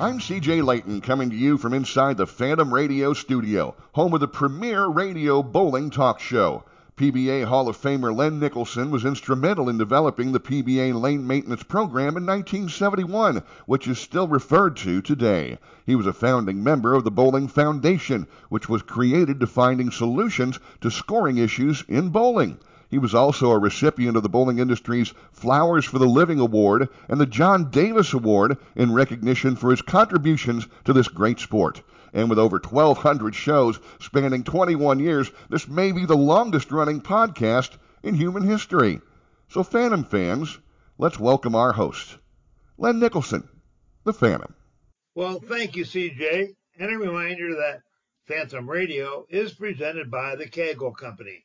I'm CJ Layton coming to you from inside the Phantom Radio studio, home of the premier radio bowling talk show. PBA Hall of Famer Len Nicholson was instrumental in developing the PBA lane maintenance program in 1971, which is still referred to today. He was a founding member of the Bowling Foundation, which was created to finding solutions to scoring issues in bowling. He was also a recipient of the bowling industry's Flowers for the Living Award and the John Davis Award in recognition for his contributions to this great sport. And with over 1,200 shows spanning 21 years, this may be the longest running podcast in human history. So, Phantom fans, let's welcome our host, Len Nicholson, the Phantom. Well, thank you, CJ. And a reminder that Phantom Radio is presented by the Kegel Company,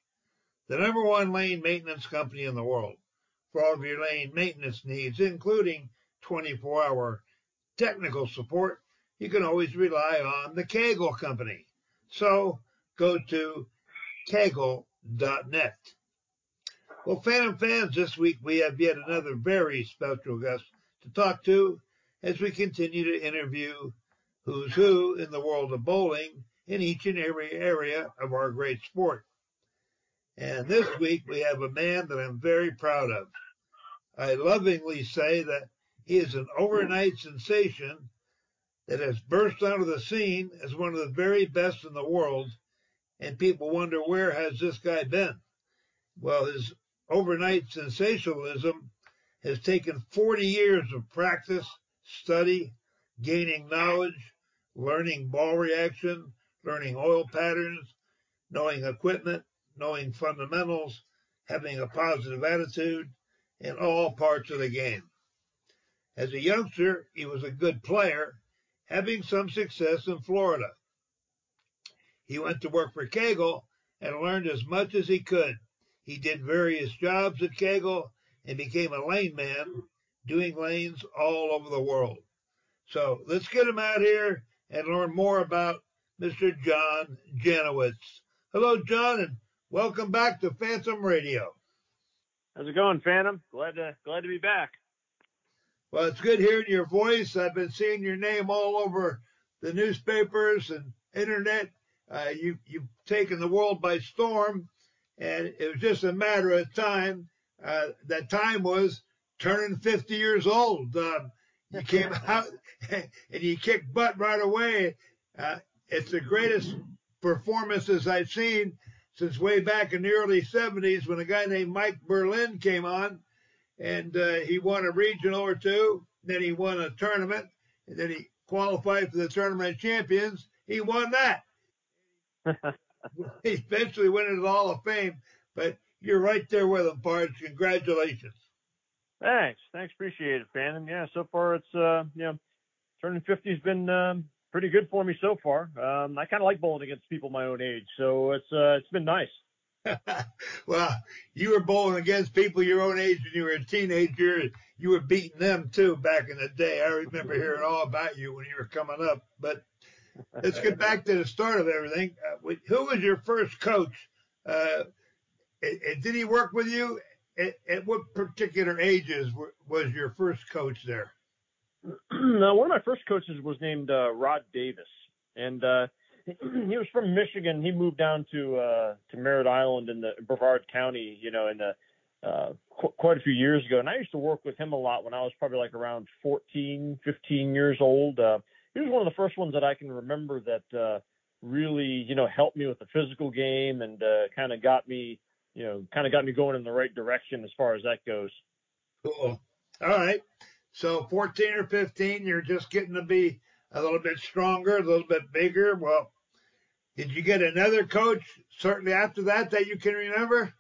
the number one lane maintenance company in the world. For all of your lane maintenance needs, including 24 hour technical support, you can always rely on the Kegel Company. So go to kegel.net. Well, Phantom fans, this week we have yet another very special guest to talk to as we continue to interview who's who in the world of bowling in each and every area of our great sport. And this week we have a man that I'm very proud of. I lovingly say that he is an overnight sensation that has burst onto the scene as one of the very best in the world, and people wonder where has this guy been? Well, his overnight sensationalism has taken 40 years of practice, study, gaining knowledge, learning ball reaction, learning oil patterns, knowing equipment, knowing fundamentals, having a positive attitude in all parts of the game. As a youngster, he was a good player having some success in Florida. He went to work for Kegel and learned as much as he could. He did various jobs at Kegel and became a lane man, doing lanes all over the world. So let's get him out here and learn more about Mr. John Janawicz. Hello, John, and welcome back to Phantom Radio. How's it going, Phantom? Glad to glad to be back. Well, it's good hearing your voice. I've been seeing your name all over the newspapers and internet. Uh, you, you've taken the world by storm, and it was just a matter of time. Uh, that time was turning 50 years old. Um, you came out and you kicked butt right away. Uh, it's the greatest performances I've seen since way back in the early 70s when a guy named Mike Berlin came on and uh, he won a regional or two. Then he won a tournament, and then he qualified for the tournament champions. He won that. he eventually went into the Hall of Fame, but you're right there with him, Pards. Congratulations. Thanks. Thanks. Appreciate it, Phantom. Yeah, so far it's, uh, you know, turning 50 has been um, pretty good for me so far. Um, I kind of like bowling against people my own age, so it's uh, it's been nice. well, you were bowling against people your own age when you were a teenager. You were beating them too back in the day. I remember hearing all about you when you were coming up. But let's get back to the start of everything. Uh, who was your first coach? Uh, did he work with you? At, at what particular ages were, was your first coach there? one of my first coaches was named uh, Rod Davis, and uh, he was from Michigan. He moved down to uh, to Merritt Island in the Brevard County, you know, in the uh, qu- quite a few years ago. And I used to work with him a lot when I was probably like around 14, 15 years old. Uh, he was one of the first ones that I can remember that uh, really, you know, helped me with the physical game and uh, kind of got me, you know, kind of got me going in the right direction as far as that goes. Cool. All right. So 14 or 15, you're just getting to be a little bit stronger, a little bit bigger. Well, did you get another coach certainly after that that you can remember?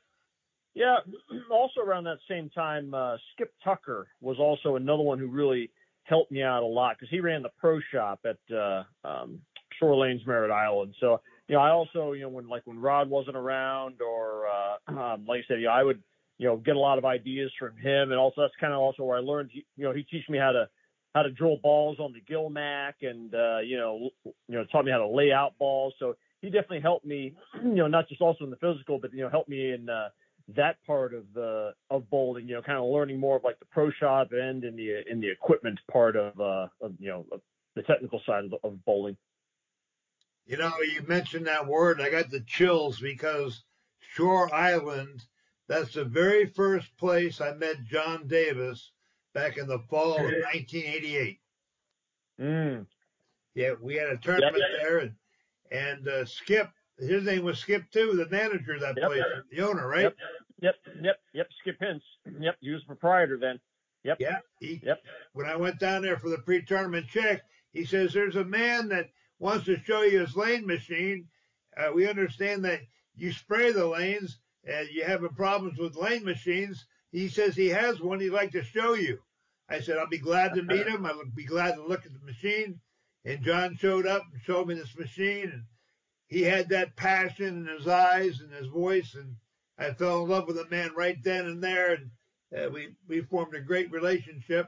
Yeah, also around that same time, uh, Skip Tucker was also another one who really helped me out a lot because he ran the pro shop at uh, um, Shore Lanes, Merritt Island. So, you know, I also, you know, when like when Rod wasn't around or, uh, um, like I said, you know, I would, you know, get a lot of ideas from him. And also that's kind of also where I learned, you know, he teach me how to, how to drill balls on the Gilmac and, uh, you know, you know, taught me how to lay out balls. So he definitely helped me, you know, not just also in the physical, but, you know, helped me in, uh, that part of the of bowling, you know, kind of learning more of like the pro shop end and the in the equipment part of uh of you know of the technical side of, of bowling. You know, you mentioned that word. I got the chills because Shore Island, that's the very first place I met John Davis back in the fall of 1988. Mm. Yeah, we had a tournament Yep. there, and and uh, Skip, his name was Skip too, the manager of that Yep. place, the owner, right? Yep. Yep. Yep. Yep. Skip Hintz. Yep. He was proprietor then. Yep. Yeah. He, Yep. When I went down there for the pre-tournament check, he says there's a man that wants to show you his lane machine. Uh, we understand that you spray the lanes and you having problems with lane machines. He says he has one he'd like to show you. I said I'll be glad to meet him. I'll be glad to look at the machine. And John showed up and showed me this machine, and he had that passion in his eyes and his voice, and I fell in love with the man right then and there, and uh, we we formed a great relationship.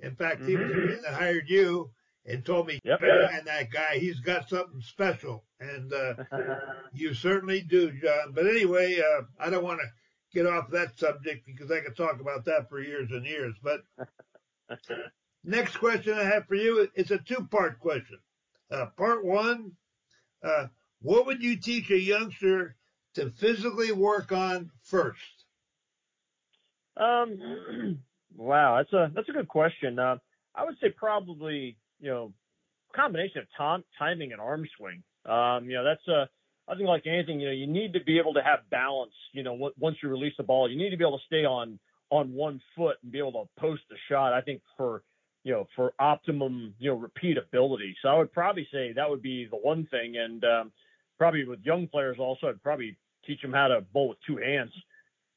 In fact, he was the man that hired you and told me, Yep. man, that guy, he's got something special, and uh, you certainly do, John. But anyway, uh, I don't want to get off that subject because I could talk about that for years and years. But next question I have for you is a two-part question. Uh, part one, uh, what would you teach a youngster to physically work on first? Um, wow, that's a that's a good question. Uh, I would say probably you know combination of tom- timing and arm swing. Um, you know that's a I think like anything, you know, you need to be able to have balance. You know, once you release the ball, you need to be able to stay on on one foot and be able to post a shot. I think for you know for optimum you know repeatability. So I would probably say that would be the one thing, and um, probably with young players also, I'd probably teach them how to bowl with two hands.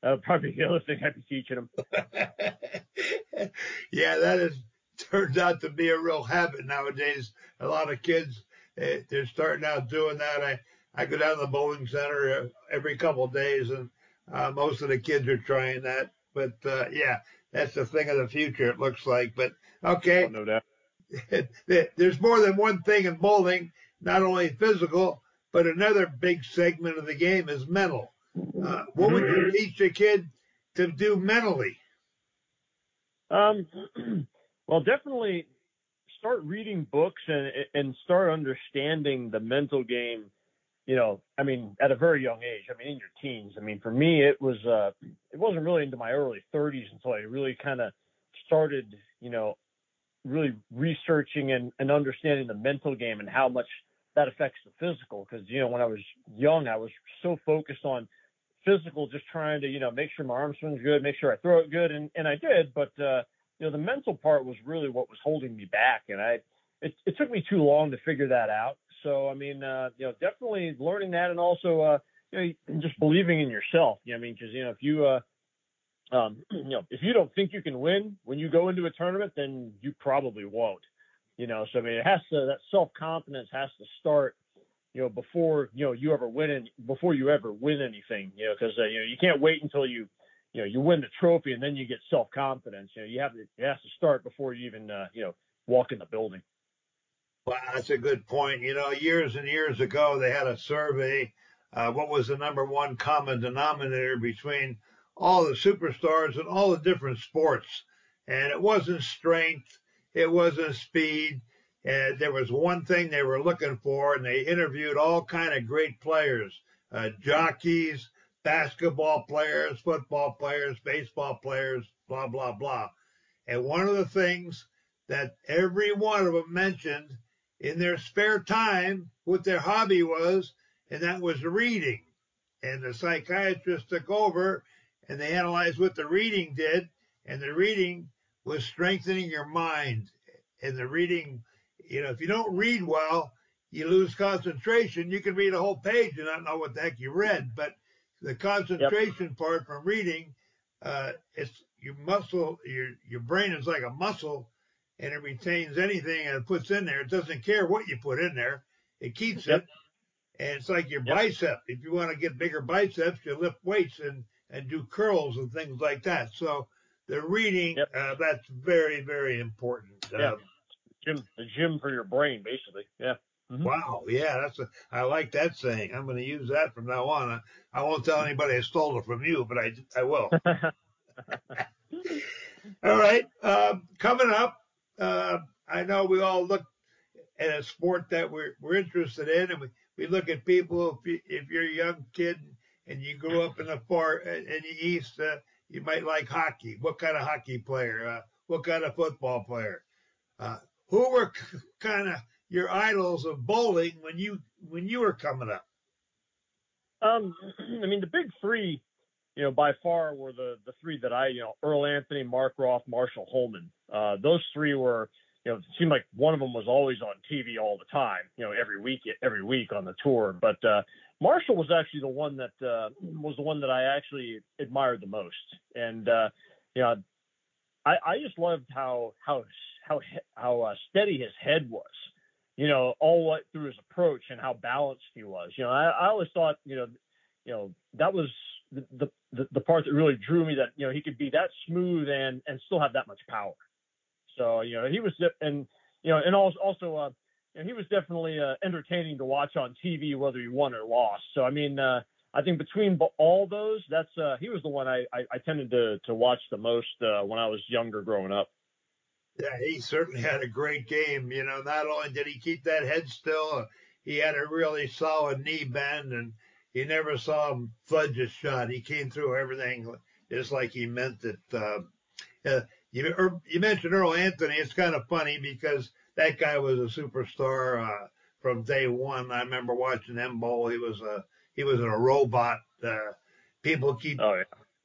That would probably be the other thing I'd be teaching them. yeah, that is turns out to be a real habit nowadays. A lot of kids they're starting out doing that. I I go down to the bowling center uh, every couple of days, and uh, most of the kids are trying that. But uh, yeah, that's the thing of the future. It looks like. But okay, Oh, no doubt. there's more than one thing in bowling, not only physical, but another big segment of the game is mental. Uh, what would you teach a kid to do mentally? Um, well, definitely start reading books and and start understanding the mental game. You know, I mean, at a very young age. I mean, in your teens. I mean, for me, it was uh, it wasn't really into my early 30s until I really kind of started, you know, really researching and, and understanding the mental game and how much that affects the physical. Because you know, when I was young, I was so focused on physical, just trying to, you know, make sure my arm swing's good, make sure I throw it good, and and I did. But uh, you know, the mental part was really what was holding me back, and I it, it took me too long to figure that out. So I mean, uh, you know, definitely learning that, and also uh, you know, just believing in yourself. You know, I mean, because you know, if you uh, um, you know, if you don't think you can win when you go into a tournament, then you probably won't. You know, so I mean, it has to that self confidence has to start you know, before you know you ever win any, before you ever win anything, you know, because uh, you know you can't wait until you you know you win the trophy and then you get self confidence. You know, you have to it has to start before you even uh, you know walk in the building. Well, that's a good point. You know, years and years ago, they had a survey. Uh, what was the number one common denominator between all the superstars and all the different sports? And it wasn't strength, it wasn't speed. And there was one thing they were looking for, and they interviewed all kind of great players, uh, jockeys, basketball players, football players, baseball players, blah blah blah. And one of the things that every one of them mentioned in their spare time what their hobby was, and that was reading. And the psychiatrist took over and they analyzed what the reading did, and the reading was strengthening your mind. And the reading, you know, if you don't read well, you lose concentration. You can read a whole page and not know what the heck you read, but the concentration part from reading, uh, it's your muscle, your your brain is like a muscle, and it retains anything and it puts in there. It doesn't care what you put in there. it keeps Yep. it. And it's like your Yep. bicep. If you want to get bigger biceps, you lift weights and, and do curls and things like that. So the reading, Yep. uh, that's very, very important. Yeah. Um, Gym, the gym for your brain, basically. Yeah. Mhm. Wow. Yeah. That's a, I like that saying. I'm going to use that from now on. I, I won't tell anybody I stole it from you, but I, I will. All right. Um, coming up, uh, I know we all look at a sport that we're, we're interested in, and we, we look at people. If, you, if you're a young kid and you grew up in the far in the east, uh, you might like hockey. What kind of hockey player? Uh, what kind of football player? Uh, who were kind of your idols of bowling when you when you were coming up? Um, I mean, the big three, you know, by far were the the three that I, you know, Earl Anthony, Mark Roth, Marshall Holman. Uh, those three were, you know, it seemed like one of them was always on TV all the time, you know, every week, every week on the tour. But uh, Marshall was actually the one that uh, was the one that I actually admired the most, and uh, you know, I, I just loved how how how how uh, steady his head was you know, all what through his approach and how balanced he was. You know, I, I always thought, you know, you know, that was the, the the part that really drew me. That you know, he could be that smooth and and still have that much power. So you know, he was and you know, and also also uh, you know, he was definitely uh, entertaining to watch on TV, whether he won or lost. So I mean, uh, I think between all those, that's uh, he was the one I, I, I tended to to watch the most uh, when I was younger growing up. Yeah, he certainly had a great game. You know, not only did he keep that head still, uh, he had a really solid knee bend, and you never saw him fudge a shot. He came through everything just like he meant it. Uh, uh, you, er, you mentioned Earl Anthony. It's kind of funny because that guy was a superstar uh, from day one. I remember watching him bowl. He was a he was a robot. Uh, people keep Oh yeah.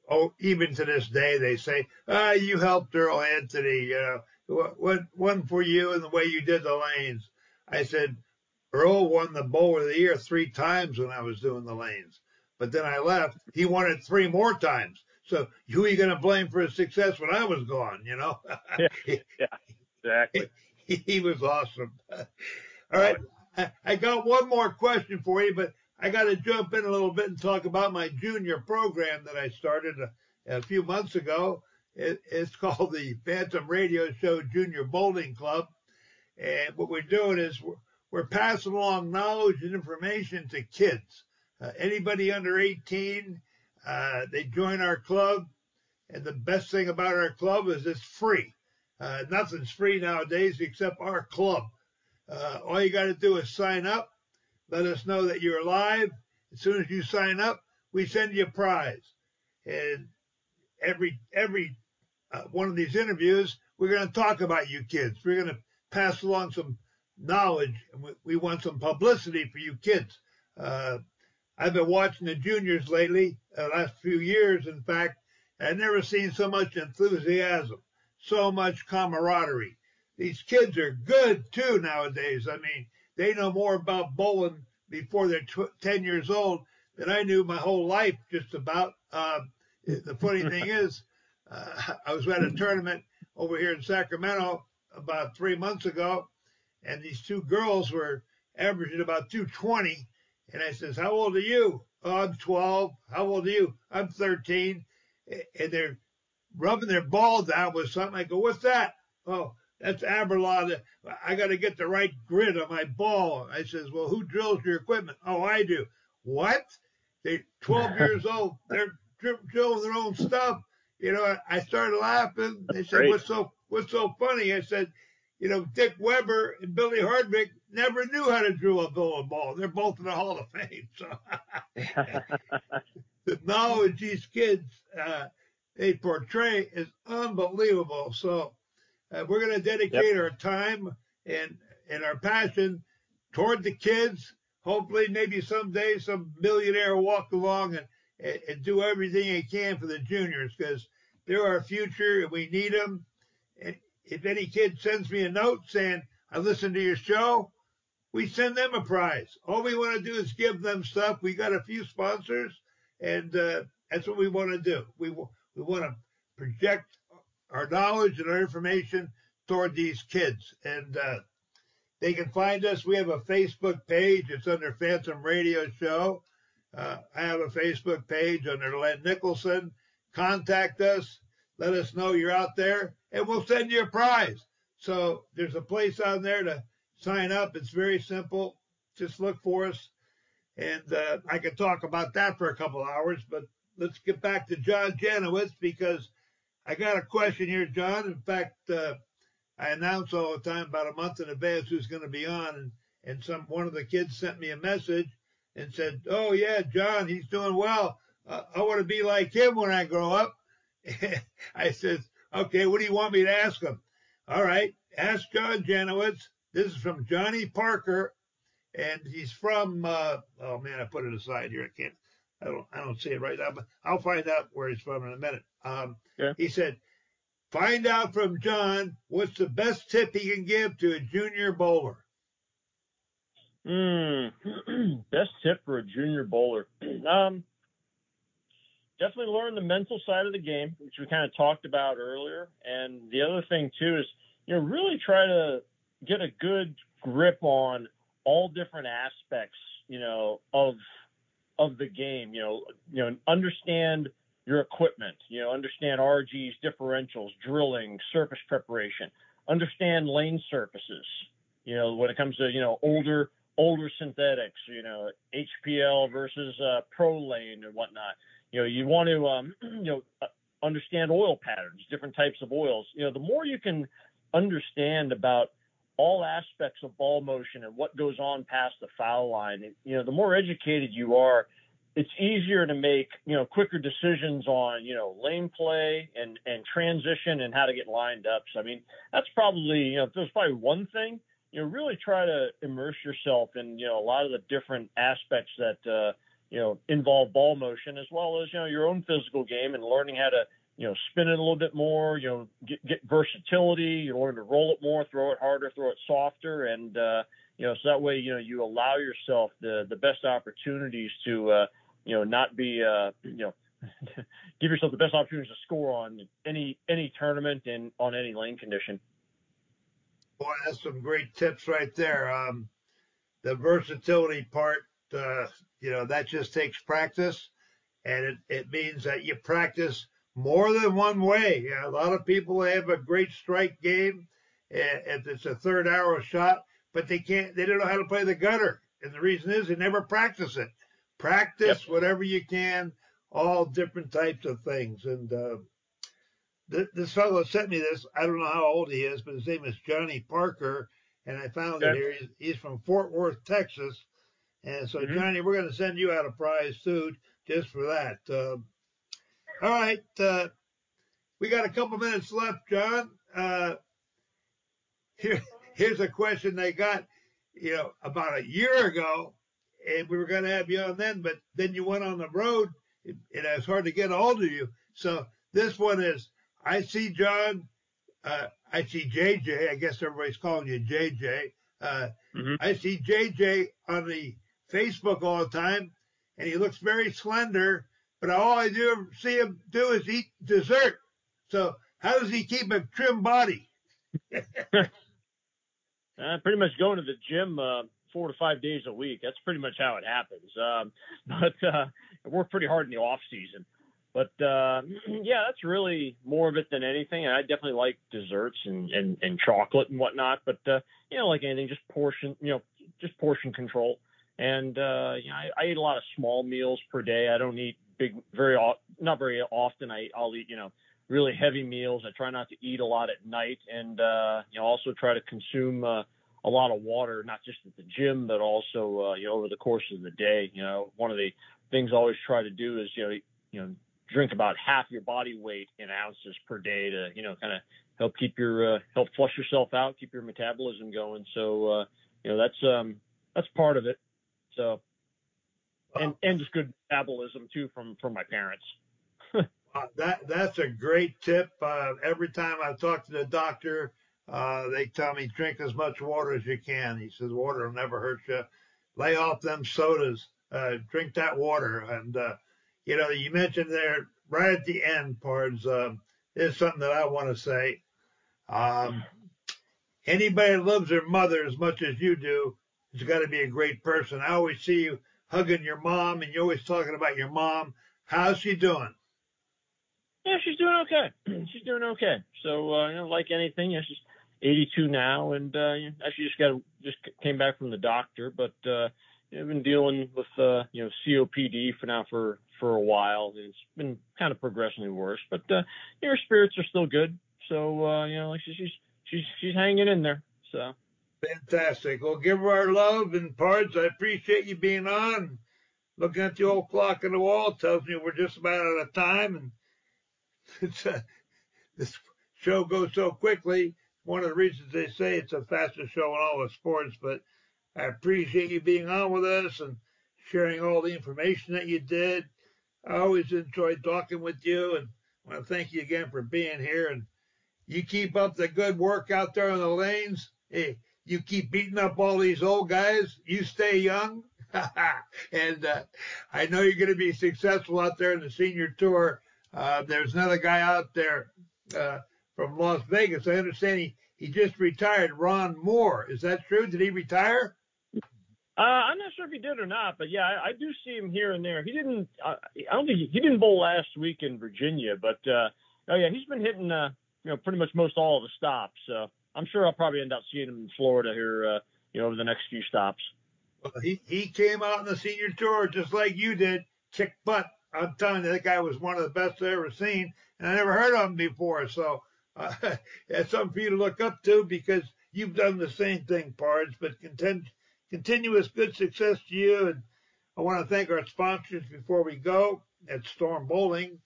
oh, even to this day, they say, ah, you helped Earl Anthony, you know, what, one for you and the way you did the lanes. I said, Earl won the Bowler of the Year three times when I was doing the lanes. But then I left. He won it three more times. So who are you going to blame for his success when I was gone, you know? Yeah, exactly. he, he was awesome. All right. I, I got one more question for you, but I got to jump in a little bit and talk about my junior program that I started a, a few months ago. It, it's called the Phantom Radio Show Junior Bowling Club. And what we're doing is we're, we're passing along knowledge and information to kids. Uh, anybody under 18, uh, they join our club. And the best thing about our club is it's free. Uh, nothing's free nowadays except our club. Uh, all you got to do is sign up. Let us know that you're alive. As soon as you sign up, we send you a prize. And every every uh, one of these interviews, we're going to talk about you kids. We're going to pass along some knowledge, and we, we want some publicity for you kids. Uh, I've been watching the juniors lately, the last few years, in fact. I've never seen so much enthusiasm, so much camaraderie. These kids are good too nowadays. I mean, they know more about bowling before they're tw- 10 years old than I knew my whole life, just about. Um, the funny thing is, uh, I was at a tournament over here in Sacramento about three months ago, and these two girls were averaging about 220. And I says, How old are you? Oh, I'm 12. How old are you? I'm 13. And they're rubbing their ball down with something. I go, What's that? Oh, that's Abralon. I got to get the right grit on my ball. I says, Well, who drills your equipment? Oh, I do. What? They're 12 years old. They're drilling their own stuff. You know, I started laughing. They said, Great. "What's so What's so funny?" I said, "You know, Dick Weber and Billy Hardwick never knew how to drill a bowling ball. They're both in the Hall of Fame." So the knowledge these kids uh, they portray is unbelievable. So uh, we're going to dedicate our time and and our passion toward the kids. Hopefully, maybe someday some millionaire will walk along and, and, and do everything he can for the juniors because they're our future and we need them. And if any kid sends me a note saying, I listened to your show, we send them a prize. All we want to do is give them stuff. We got a few sponsors, and uh, that's what we want to do. We, we want to project our knowledge and our information toward these kids. And uh, they can find us. We have a Facebook page. It's under Phantom Radio Show. Uh, I have a Facebook page under Len Nicholson. Contact us. Let us know you're out there, and we'll send you a prize. So there's a place on there to sign up. It's very simple. Just look for us. And uh, I could talk about that for a couple hours, but let's get back to John Janawicz because I got a question here, John. In fact, uh, I announce all the time about a month in advance who's going to be on, and and some one of the kids sent me a message and said, "Oh yeah, John, he's doing well. Uh, I want to be like him when I grow up." I said, "Okay, what do you want me to ask him?" All right, ask John Janawicz. This is from Johnny Parker, and he's from. Uh, oh man, I put it aside here. I can't. I don't. I don't see it right now, but I'll find out where he's from in a minute. Um, yeah. He said, "Find out from John what's the best tip he can give to a junior bowler." Hmm. best tip for a junior bowler. um, definitely learn the mental side of the game, which we kind of talked about earlier. And the other thing too is, you know, really try to get a good grip on all different aspects, you know, of of the game. You know, you know, understand your equipment. You know, understand RGs, differentials, drilling, surface preparation. Understand lane surfaces. You know, when it comes to you know older older synthetics. You know, HPL versus uh, Pro Lane and whatnot. You know, you want to um, you know uh, understand oil patterns, different types of oils. You know, the more you can understand about all aspects of ball motion and what goes on past the foul line. You know, the more educated you are, it's easier to make, you know, quicker decisions on, you know, lane play and, and transition and how to get lined up. So, I mean, that's probably, you know, there's probably one thing, you know, really try to immerse yourself in, you know, a lot of the different aspects that, uh, you know, involve ball motion as well as, you know, your own physical game and learning how to, you know, spin it a little bit more, you know, get, get versatility, you learn to roll it more, throw it harder, throw it softer. And, uh, you know, so that way, you know, you allow yourself the, the best opportunities to, uh, you know, not be, uh, you know, give yourself the best opportunities to score on any, any tournament and on any lane condition. Boy, that's some great tips right there. Um, the versatility part, uh, you know, that just takes practice and it, it means that you practice more than one way. Yeah, a lot of people have a great strike game if it's a third arrow shot, but they can't, they don't know how to play the gutter. And the reason is they never practice it. Practice yep. whatever you can, all different types of things. And uh, th- this fellow sent me this. I don't know how old he is, but his name is Johnny Parker. And I found yep. it here. He's, he's, from Fort Worth, Texas. And so, mm-hmm. Johnny, we're going to send you out a prize too, just for that. Uh, all right. Uh, we got a couple minutes left, John. Uh, here, here's a question they got, you know, about a year ago, and we were going to have you on then, but then you went on the road, and it's hard to get a hold of you. So this one is, I see John, uh, I see JJ. I guess everybody's calling you JJ. Uh, mm-hmm. I see JJ on the Facebook all the time, and he looks very slender but all I do see him do is eat dessert. So how does he keep a trim body? uh, pretty much going to the gym uh, four to five days a week. That's pretty much how it happens. Um, but uh, I work pretty hard in the off season. But uh, yeah, that's really more of it than anything. And I definitely like desserts and, and, and chocolate and whatnot. But uh, you know, like anything, just portion, you know, just portion control. And uh, you know, I, I eat a lot of small meals per day. I don't eat big, very not very often. I I'll eat you know really heavy meals. I try not to eat a lot at night, and uh, you know also try to consume uh, a lot of water, not just at the gym, but also uh, you know over the course of the day. You know, one of the things I always try to do is you know you know drink about half your body weight in ounces per day to you know kind of help keep your uh, help flush yourself out, keep your metabolism going. So uh, you know that's um that's part of it. So and and just good metabolism too from from my parents. that that's a great tip. Uh, every time I talk to the doctor, uh, they tell me drink as much water as you can. He says water will never hurt you. Lay off them sodas. Uh, drink that water. And uh, you know, you mentioned there right at the end, Pards um, is something that I want to say. Um, anybody that loves their mother as much as you do has got to be a great person. I always see you hugging your mom, and you're always talking about your mom. How's she doing? Yeah, she's doing okay. she's doing okay. So, uh, you know, like anything, know, she's 82 now, and uh, you know, actually just got just came back from the doctor, but uh, know, been dealing with uh, you know COPD for now for for a while. It's been kind of progressively worse, but uh, her spirits are still good. So, uh, you know, like she's she's she's hanging in there. So. Fantastic. Well, give her our love and Pards. I appreciate you being on. Looking at the old clock on the wall tells me we're just about out of time, and it's uh, this show goes so quickly. One of the reasons they say it's the fastest show in all of sports, but I appreciate you being on with us and sharing all the information that you did. I always enjoyed talking with you, and I want to thank you again for being here. And you keep up the good work out there on the lanes. Hey, you keep beating up all these old guys. You stay young. and uh, I know you're going to be successful out there in the senior tour. Uh, there's another guy out there uh, from Las Vegas. I understand he, he just retired, Ron Mohr. Is that true? Did he retire? Uh, I'm not sure if he did or not, but yeah, I, I do see him here and there. He didn't. Uh, I don't think he, he, didn't bowl last week in Virginia, but uh, oh yeah, he's been hitting uh, you know pretty much most all of the stops. So I'm sure I'll probably end up seeing him in Florida here, uh, you know, over the next few stops. Well, he he came out in the senior tour just like you did, kick butt. I'm telling you, that guy was one of the best I've ever seen, and I never heard of him before. So uh, it's something for you to look up to because you've done the same thing, Pards. But content, continuous good success to you. And I want to thank our sponsors before we go at Storm Bowling.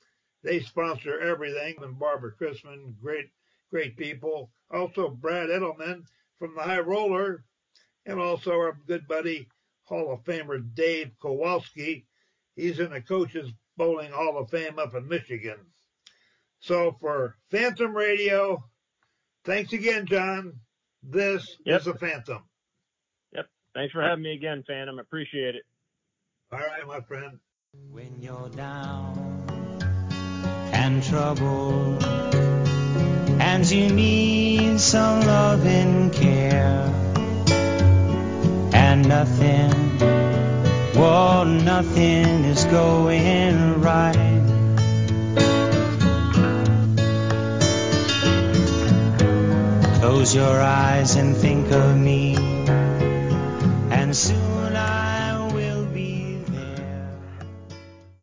They sponsor everything. And Barbara Chrisman, great, great people. Also Brad Edelman from the High Roller, and also our good buddy Hall of Famer Dave Kowalski. He's in the Coaches Bowling Hall of Fame up in Michigan. So for Phantom Radio, thanks again, John. This yep. is a Phantom. Yep. Thanks for having me again, Phantom. Appreciate it. All right, my friend. When you're down and troubled, and you need some love and care, and nothing, well, nothing is going right. Close your eyes and think of me soon I